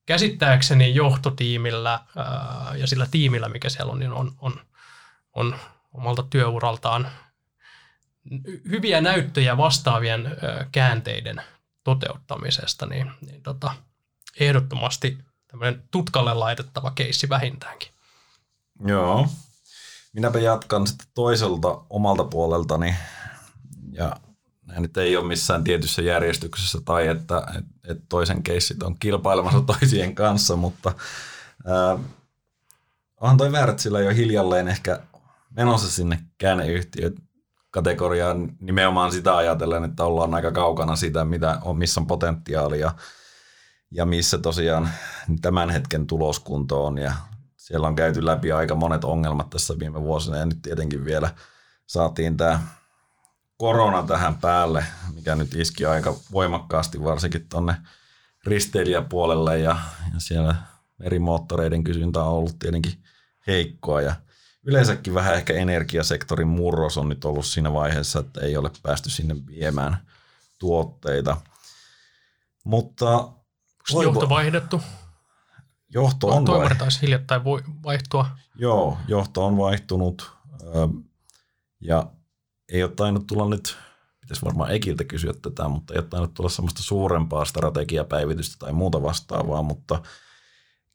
käsittääkseni johtotiimillä ää, ja sillä tiimillä, mikä siellä on, niin on, on, on omalta työuraltaan hyviä näyttöjä vastaavien ää, käänteiden toteuttamisesta, niin, niin tota, ehdottomasti tämmöinen tutkalle laitettava keissi vähintäänkin. Joo. Minäpä jatkan sitten toiselta omalta puoleltani. Ja nämä nyt ei ole missään tietyssä järjestyksessä tai että, että toisen keissit on kilpailemassa toisien kanssa, mutta äh, onhan toi Wärtsilä jo hiljalleen ehkä menossa sinne käänneyhtiöt kategoriaan nimenomaan sitä ajatellen, että ollaan aika kaukana sitä, mitä on, missä on potentiaalia ja missä tosiaan tämän hetken tuloskunto on. Ja siellä on käyty läpi aika monet ongelmat tässä viime vuosina. Ja nyt tietenkin vielä saatiin tämä korona tähän päälle, mikä nyt iski aika voimakkaasti varsinkin tuonne risteilijäpuolelle. Ja, ja siellä merimoottoreiden kysyntä on ollut tietenkin heikkoa. Ja yleensäkin vähän ehkä energiasektorin murros on nyt ollut siinä vaiheessa, että ei ole päästy sinne viemään tuotteita. Mutta... Onko johto vaihdettu? Johto on Toimari taisi hiljattain voi vaihtua. Joo, johto on vaihtunut ja ei ole tainnut tulla nyt, pitäisi varmaan Ekiltä kysyä tätä, mutta ei ole tainnut tulla semmoista suurempaa strategiapäivitystä tai muuta vastaavaa, mutta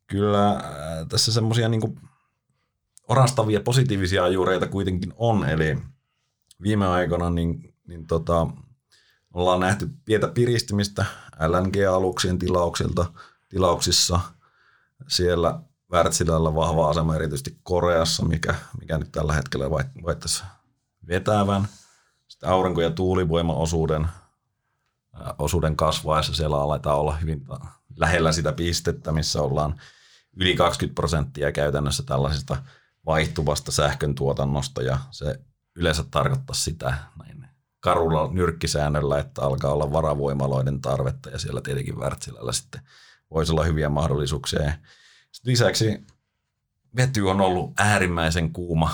kyllä tässä semmoisia niin orastavia positiivisia ajureita kuitenkin on, eli viime aikoina niin, niin tota, ollaan nähty pientä piristymistä LNG-aluksien tilauksilta, tilauksissa – siellä Wärtsilällä vahva asema erityisesti Koreassa, mikä, mikä nyt tällä hetkellä vaittaisi vetävän. Sitten aurinko- ja tuulivoimaosuuden osuuden kasvaessa siellä aletaan olla hyvin lähellä sitä pistettä, missä ollaan yli 20 prosenttia käytännössä tällaisesta vaihtuvasta sähkön tuotannosta ja se yleensä tarkoittaa sitä näin karulla nyrkkisäännöllä, että alkaa olla varavoimaloiden tarvetta ja siellä tietenkin Wärtsilällä sitten – voisi olla hyviä mahdollisuuksia. Sitten lisäksi vety on ollut äärimmäisen kuuma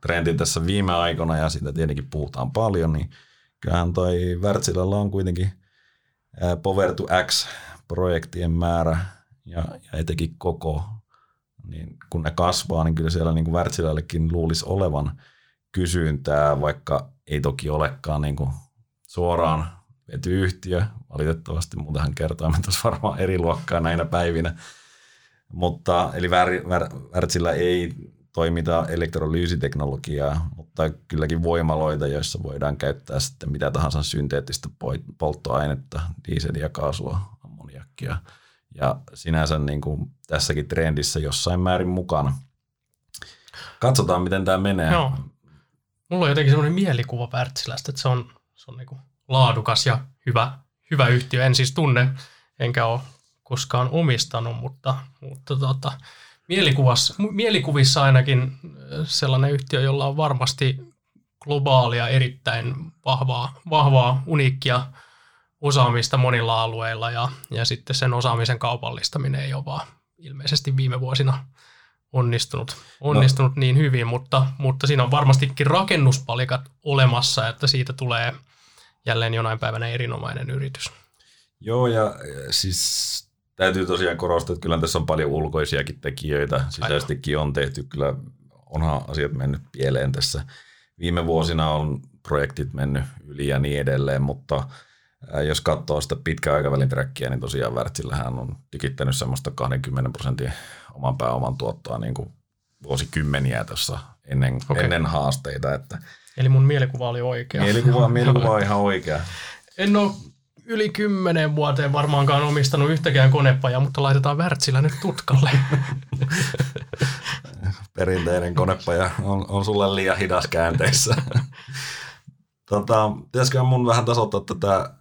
trendi tässä viime aikoina ja siitä tietenkin puhutaan paljon, niin kyllähän toi Wärtsilällä on kuitenkin Power to X-projektien määrä ja, ja etenkin koko, niin kun ne kasvaa, niin kyllä siellä niin Wärtsilällekin luulisi olevan kysyntää, vaikka ei toki olekaan niin kuin suoraan yhtiö, valitettavasti, muutenhan kertoimet olisi varmaan eri luokkaa näinä päivinä. Mutta, eli Wärtsillä ei toimita elektrolyysiteknologiaa, mutta kylläkin voimaloita, joissa voidaan käyttää sitten mitä tahansa synteettistä polttoainetta, dieseliä, kaasua, ammoniakkia. Ja sinänsä niin kuin tässäkin trendissä jossain määrin mukana. Katsotaan, miten tämä menee. Joo. Mulla on jotenkin semmoinen mielikuva Wärtsilästä, että se on, se on niin kuin laadukas ja hyvä, hyvä yhtiö. En siis tunne, enkä ole koskaan omistanut, mutta, mutta tota, mielikuvassa, mielikuvissa ainakin äh, sellainen yhtiö, jolla on varmasti globaalia, erittäin vahvaa, vahvaa uniikkia osaamista monilla alueilla ja, ja sitten sen osaamisen kaupallistaminen ei ole vaan ilmeisesti viime vuosina onnistunut, onnistunut no. niin hyvin, mutta, mutta siinä on varmastikin rakennuspalikat olemassa, että siitä tulee – jälleen jonain päivänä erinomainen yritys. Joo, ja siis täytyy tosiaan korostaa, että kyllä tässä on paljon ulkoisiakin tekijöitä. Sisäisestikin on tehty, kyllä onhan asiat mennyt pieleen tässä. Viime vuosina on projektit mennyt yli ja niin edelleen, mutta jos katsoo sitä pitkän aikavälin träkkiä, niin tosiaan Wärtsillähän on tykittänyt semmoista 20 prosentin oman pääoman tuottoa niin kuin vuosikymmeniä tuossa ennen, okay. ennen haasteita. Että Eli mun mielikuva oli oikea. Mielikuva, mielikuva on ihan oikea. En ole yli kymmenen vuoteen varmaankaan omistanut yhtäkään konepajaa, mutta laitetaan Wärtsilä nyt tutkalle. Perinteinen konepaja on, on sulle liian hidas käänteissä. tota, pitäisikö mun vähän tasoittaa tätä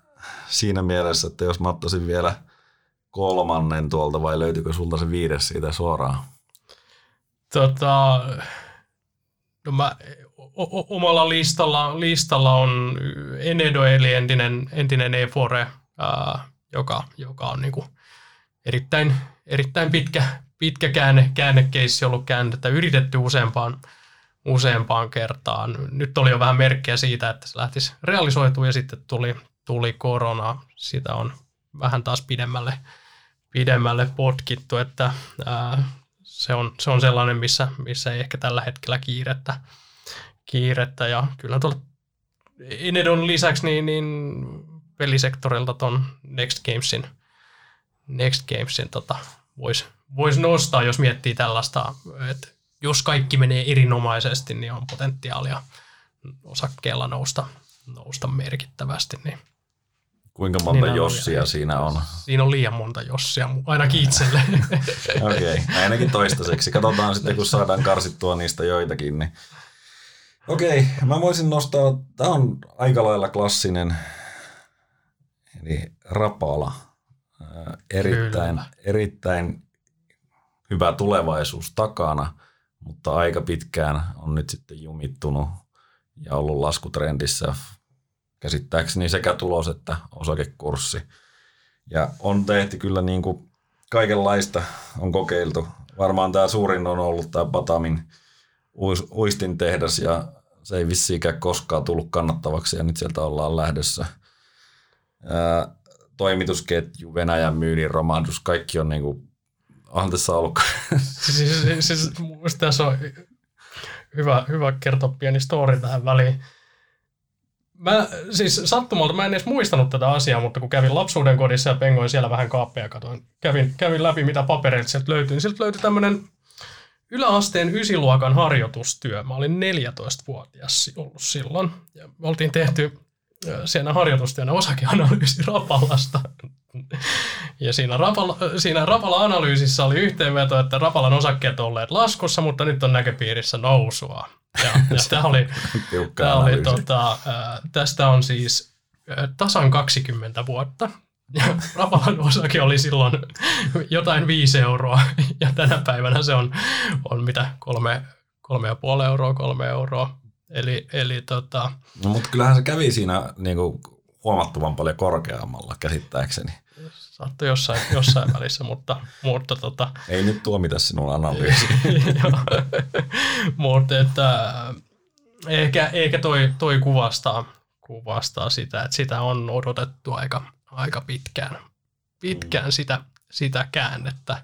siinä mielessä, että jos mä ottaisin vielä kolmannen tuolta vai löytyykö sulta se viides siitä suoraan? Tota, no mä, o- omalla listalla, listalla on Enedo eli entinen, entinen Efore, ää, joka, joka on niinku erittäin, erittäin pitkä, pitkä käänne, käännekeissi ollut käännettä yritetty useampaan, useampaan kertaan. Nyt oli jo vähän merkkejä siitä, että se lähtisi realisoitumaan ja sitten tuli, tuli korona. Sitä on vähän taas pidemmälle, pidemmälle potkittu, että ää, se, on, se on sellainen, missä, missä ei ehkä tällä hetkellä kiirettä, kiirettä ja kyllä tuolla Enedon lisäksi niin, niin pelisektorilta ton Next Gamesin, Next Gamesin tota, voisi vois nostaa, jos miettii tällaista, että jos kaikki menee erinomaisesti, niin on potentiaalia osakkeella nousta, nousta merkittävästi. Niin Kuinka monta niin jossia on, siinä on? Siinä on liian monta jossia, ainakin itselle. Okei, okay, ainakin toistaiseksi. Katsotaan sitten, kun saadaan karsittua niistä joitakin. Niin. Okei, okay, mä voisin nostaa, tämä on aika lailla klassinen, eli Rapala. Erittäin, erittäin hyvä tulevaisuus takana, mutta aika pitkään on nyt sitten jumittunut ja ollut laskutrendissä käsittääkseni sekä tulos että osakekurssi. Ja on tehty kyllä niin kuin kaikenlaista on kokeiltu. Varmaan tämä suurin on ollut tämä Batamin uistin tehdas ja se ei vissiinkään koskaan tullut kannattavaksi ja nyt sieltä ollaan lähdössä. Ää, toimitusketju, Venäjän myynnin romahdus, kaikki on niinku, on tässä ollut. siis, siis, siis tässä on hyvä, hyvä kertoa pieni story tähän väliin. Mä siis sattumalta, mä en edes muistanut tätä asiaa, mutta kun kävin lapsuuden kodissa ja pengoin siellä vähän kaappeja katoin, kävin, kävin läpi mitä papereita sieltä löytyi, niin sieltä löytyi tämmöinen yläasteen ysiluokan harjoitustyö. Mä olin 14-vuotias ollut silloin. Ja me oltiin tehty siinä harjoitustyönä osakeanalyysi Rapalasta. Ja siinä, Rapala, siinä Rapala-analyysissä oli yhteenveto, että Rapalan osakkeet olleet laskussa, mutta nyt on näköpiirissä nousua. Ja, ja tämä oli, tämä oli tota, tästä on siis tasan 20 vuotta. Ja Rapalan osake oli silloin jotain 5 euroa ja tänä päivänä se on, on mitä kolme, kolme ja puoli euroa, kolme euroa. Eli, eli tota... no, mutta kyllähän se kävi siinä niin kuin huomattavan paljon korkeammalla käsittääkseni. Saattoi jossain, jossain välissä, mutta, mutta tota... Ei nyt tuomita sinun analyysi. mutta että, ehkä, ehkä toi, toi kuvastaa, kuvastaa sitä, että sitä on odotettu aika, aika pitkään, pitkään mm. sitä, sitä käännettä.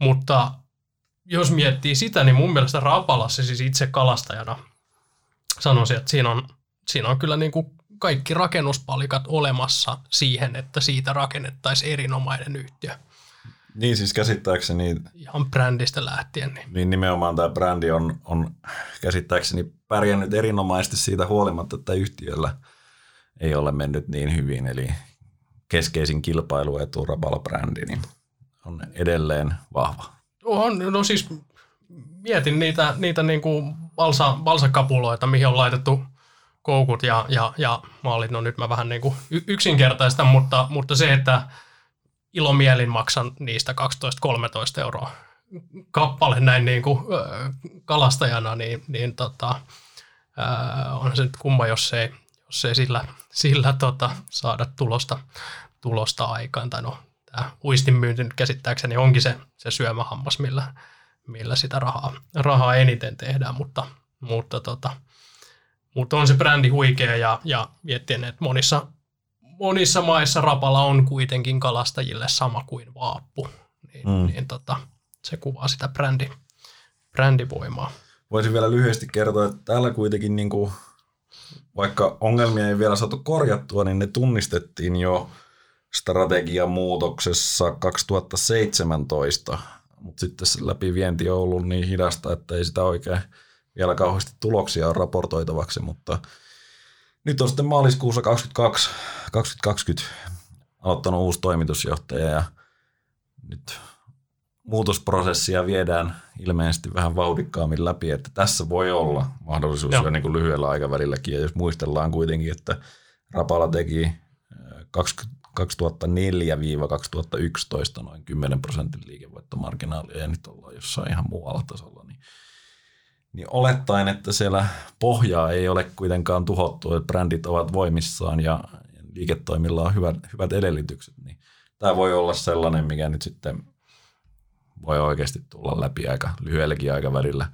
Mutta jos miettii sitä, niin mun mielestä Rapalassa siis itse kalastajana sanoisin, että siinä on, siinä on kyllä niin kuin kaikki rakennuspalikat olemassa siihen, että siitä rakennettaisiin erinomainen yhtiö. Niin siis käsittääkseni... Ihan brändistä lähtien. Niin, niin nimenomaan tämä brändi on, on käsittääkseni pärjännyt erinomaisesti siitä huolimatta, että yhtiöllä ei ole mennyt niin hyvin. Eli keskeisin kilpailuetu Rapala-brändi niin on edelleen vahva. On, no siis mietin niitä, niitä niin kuin balsa, balsakapuloita, mihin on laitettu koukut ja, ja, ja mä olin, no nyt mä vähän niin kuin yksinkertaista, mutta, mutta se, että ilomielin maksan niistä 12-13 euroa kappale näin niin kuin, kalastajana, niin, niin tota, on se nyt kumma, jos ei, jos ei sillä, sillä tota, saada tulosta, tulosta aikaan. Tai no, tämä uistin myynti nyt käsittääkseni onkin se, se syömähammas, millä, millä sitä rahaa, rahaa eniten tehdään, mutta, mutta, tota, mutta on se brändi huikea ja, ja miettien, että monissa, monissa maissa rapala on kuitenkin kalastajille sama kuin vaappu, niin, mm. niin tota, se kuvaa sitä brändi, brändivoimaa. Voisin vielä lyhyesti kertoa, että täällä kuitenkin niin kuin vaikka ongelmia ei vielä saatu korjattua, niin ne tunnistettiin jo strategiamuutoksessa 2017, mutta sitten se läpi vienti on ollut niin hidasta, että ei sitä oikein vielä kauheasti tuloksia on raportoitavaksi, mutta nyt on sitten maaliskuussa 22, 2020 aloittanut uusi toimitusjohtaja ja nyt muutosprosessia viedään ilmeisesti vähän vauhdikkaammin läpi, että tässä voi olla mahdollisuus jo niin kuin lyhyellä aikavälilläkin. Ja jos muistellaan kuitenkin, että Rapala teki 2004-2011 noin 10 prosentin liikevoittomarginaalia ja nyt ollaan jossain ihan muualla tasolla, niin, olettaen, että siellä pohjaa ei ole kuitenkaan tuhottu, että brändit ovat voimissaan ja liiketoimilla on hyvät, hyvät edellytykset, niin tämä voi olla sellainen, mikä nyt sitten voi oikeasti tulla läpi aika lyhyelläkin aikavälillä.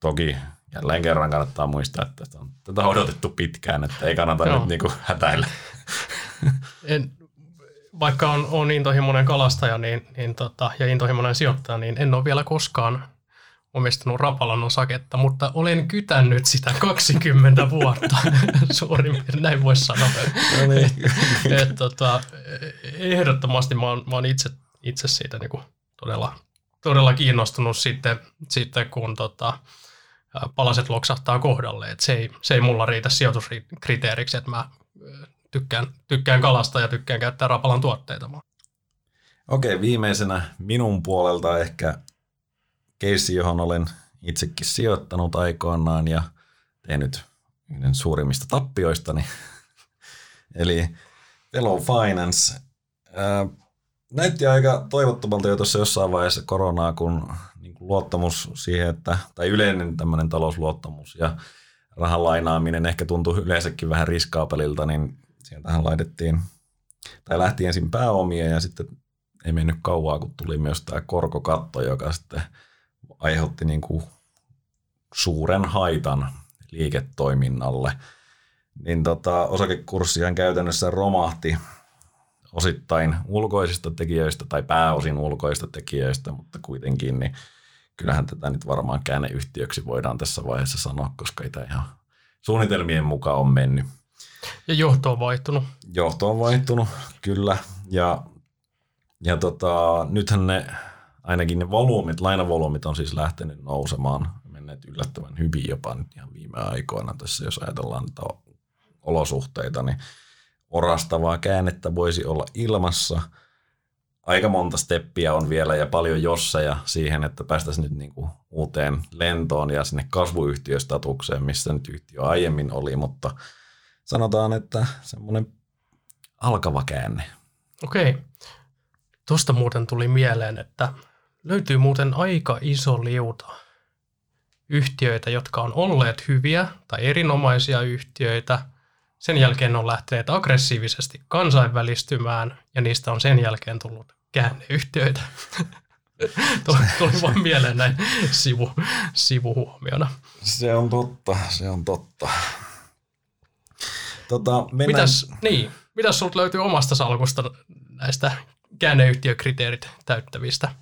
Toki jälleen kerran kannattaa muistaa, että tätä on odotettu pitkään, että ei kannata Joo. nyt niinku hätäillä. En, vaikka on, on intohimoinen kalastaja niin, niin tota, ja intohimoinen sijoittaja, niin en ole vielä koskaan omistanut Rapalan osaketta, mutta olen kytännyt sitä 20 vuotta, suurin piirtein, näin voisi sanoa. No niin. et, tota, ehdottomasti mä oon, mä oon itse, itse siitä niinku todella todella kiinnostunut sitten, sitten kun tota, palaset loksahtaa kohdalle. Et se, ei, se ei mulla riitä sijoituskriteeriksi, että mä tykkään, tykkään kalasta ja tykkään käyttää Rapalan tuotteita. Okei, viimeisenä minun puolelta ehkä keissi, johon olen itsekin sijoittanut aikoinaan ja tehnyt yhden suurimmista tappioistani. Eli Fellow Finance näytti aika toivottomalta jo tuossa jossain vaiheessa koronaa, kun niin kuin luottamus siihen, että, tai yleinen tämmöinen talousluottamus ja rahan lainaaminen ehkä tuntui yleensäkin vähän riskaapelilta, niin sieltähän laitettiin, tai lähti ensin pääomia ja sitten ei mennyt kauaa, kun tuli myös tämä korkokatto, joka sitten aiheutti niin kuin suuren haitan liiketoiminnalle. Niin tota, osakekurssihan käytännössä romahti osittain ulkoisista tekijöistä tai pääosin ulkoisista tekijöistä, mutta kuitenkin niin kyllähän tätä nyt varmaan käänneyhtiöksi voidaan tässä vaiheessa sanoa, koska ei tämä ihan suunnitelmien mukaan on mennyt. Ja johto on vaihtunut. Johto on vaihtunut, kyllä. Ja, ja tota, nythän ne, ainakin ne volyymit, lainavolyymit on siis lähtenyt nousemaan, menneet yllättävän hyvin jopa nyt ihan viime aikoina tässä, jos ajatellaan niitä olosuhteita, niin orastavaa käännettä voisi olla ilmassa. Aika monta steppiä on vielä ja paljon jossaja siihen, että päästäisiin nyt niin kuin uuteen lentoon ja sinne kasvuyhtiöstatukseen, missä nyt yhtiö aiemmin oli, mutta sanotaan, että semmoinen alkava käänne. Okei. Tuosta muuten tuli mieleen, että löytyy muuten aika iso liuta yhtiöitä, jotka on olleet hyviä tai erinomaisia yhtiöitä – sen jälkeen on lähteneet aggressiivisesti kansainvälistymään ja niistä on sen jälkeen tullut käänneyhtiöitä. Tuli vaan mieleen näin sivu, sivuhuomiona. Se on totta, se on totta. Tota, mennään... Mitäs, niin, mitäs sulta löytyy omasta salkusta näistä käänneyhtiökriteerit täyttävistä?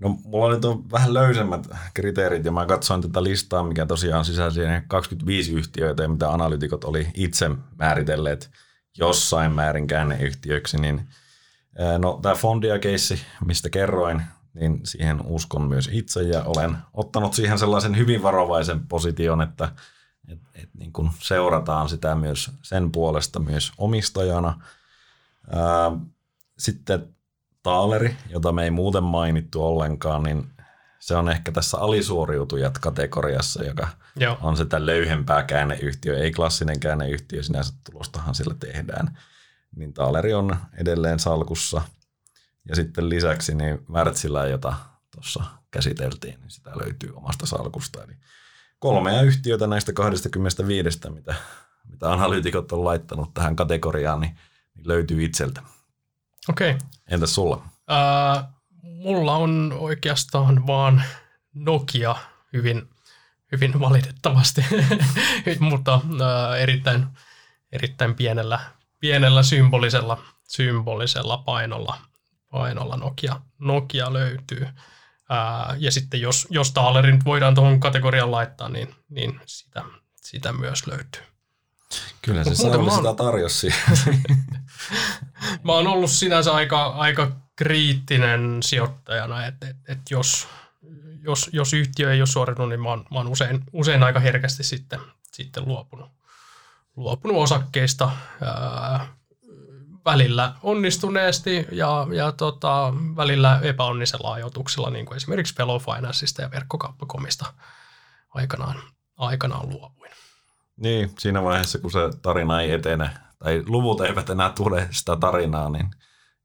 No mulla nyt on vähän löysemmät kriteerit ja mä katsoin tätä listaa, mikä tosiaan sisälsi 25 yhtiöitä, mitä analytikot oli itse määritelleet jossain määrin käänneyhtiöiksi, niin no tämä Fondia-keissi, mistä kerroin, niin siihen uskon myös itse ja olen ottanut siihen sellaisen hyvin varovaisen position, että et, et niin kun seurataan sitä myös sen puolesta myös omistajana. Sitten Taaleri, jota me ei muuten mainittu ollenkaan, niin se on ehkä tässä alisuoriutujat kategoriassa, joka Joo. on sitä löyhempää käänneyhtiö, ei klassinen käänneyhtiö, sinänsä tulostahan sillä tehdään. Niin Taaleri on edelleen salkussa. Ja sitten lisäksi niin Wärtsilä, jota tuossa käsiteltiin, niin sitä löytyy omasta salkusta. Eli kolmea yhtiötä näistä 25, mitä, mitä analyytikot on laittanut tähän kategoriaan, niin, niin löytyy itseltä. Okei. Okay. Entäs sulla? Äh, mulla on oikeastaan vaan Nokia hyvin, hyvin valitettavasti, mutta äh, erittäin, erittäin pienellä, pienellä symbolisella, symbolisella painolla, painolla Nokia, Nokia löytyy. Ää, ja sitten jos, jos taalerin voidaan tuohon kategoriaan laittaa, niin, niin sitä, sitä myös löytyy. Kyllä se Sauli mä oon- sitä tarjosi. Mä oon ollut sinänsä aika, aika kriittinen sijoittajana, että et, et jos, jos, jos yhtiö ei ole suoritunut, niin mä oon, mä oon usein, usein aika herkästi sitten, sitten luopunut, luopunut osakkeista ää, välillä onnistuneesti ja, ja tota, välillä epäonnisella ajoituksella, niin kuin esimerkiksi Fellow Financeista ja verkkokauppakomista aikanaan, aikanaan luovuin. Niin, siinä vaiheessa kun se tarina ei etene, tai luvut eivät enää tule sitä tarinaa, niin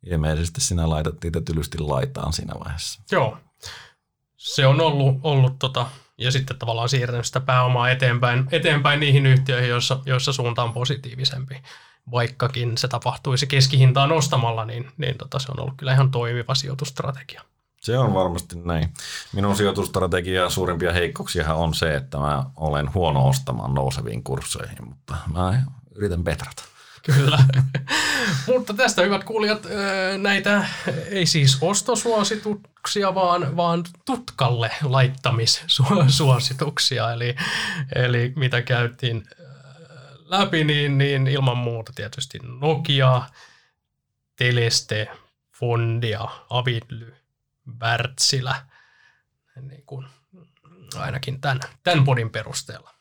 ilmeisesti sinä laitat niitä tylysti laitaan siinä vaiheessa. Joo. Se on ollut, ollut tota, ja sitten tavallaan siirtänyt sitä pääomaa eteenpäin, eteenpäin niihin yhtiöihin, joissa, joissa suunta on positiivisempi. Vaikkakin se tapahtuisi keskihintaa nostamalla, niin, niin tota, se on ollut kyllä ihan toimiva sijoitustrategia. Se on varmasti näin. Minun sijoitustrategian suurimpia heikkouksia on se, että mä olen huono ostamaan nouseviin kursseihin, mutta mä yritän petrata. Kyllä. Mutta tästä hyvät kuulijat, näitä ei siis ostosuosituksia, vaan, vaan tutkalle laittamissuosituksia. Eli, eli mitä käytiin läpi, niin, niin ilman muuta tietysti Nokia, Teleste, Fondia, Avidly, Wärtsilä, niin kuin ainakin tämän, tämän podin perusteella.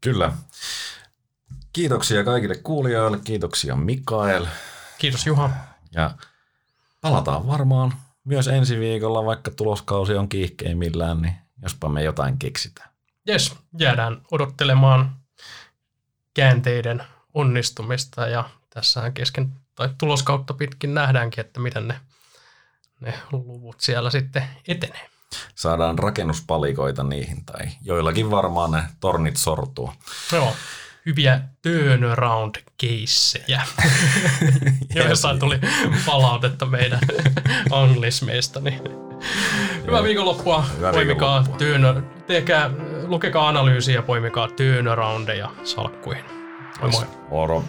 Kyllä. Kiitoksia kaikille kuulijoille, kiitoksia Mikael. Kiitos Juha. Ja palataan varmaan myös ensi viikolla, vaikka tuloskausi on kiihkeimmillään, niin jospa me jotain keksitään. Jes, jäädään odottelemaan käänteiden onnistumista ja tässähän kesken tai tuloskautta pitkin nähdäänkin, että miten ne, ne luvut siellä sitten etenee. Saadaan rakennuspalikoita niihin tai joillakin varmaan ne tornit sortuu. Joo, hyviä turnaround caseja, joissa tuli palautetta meidän anglismeista. Niin. Hyvää viikonloppua. Hyvää poimikaa viikonloppua. turn, tehkää, lukekaa analyysiä ja poimikaa turnaroundeja salkkuihin. Moi moi. Moro.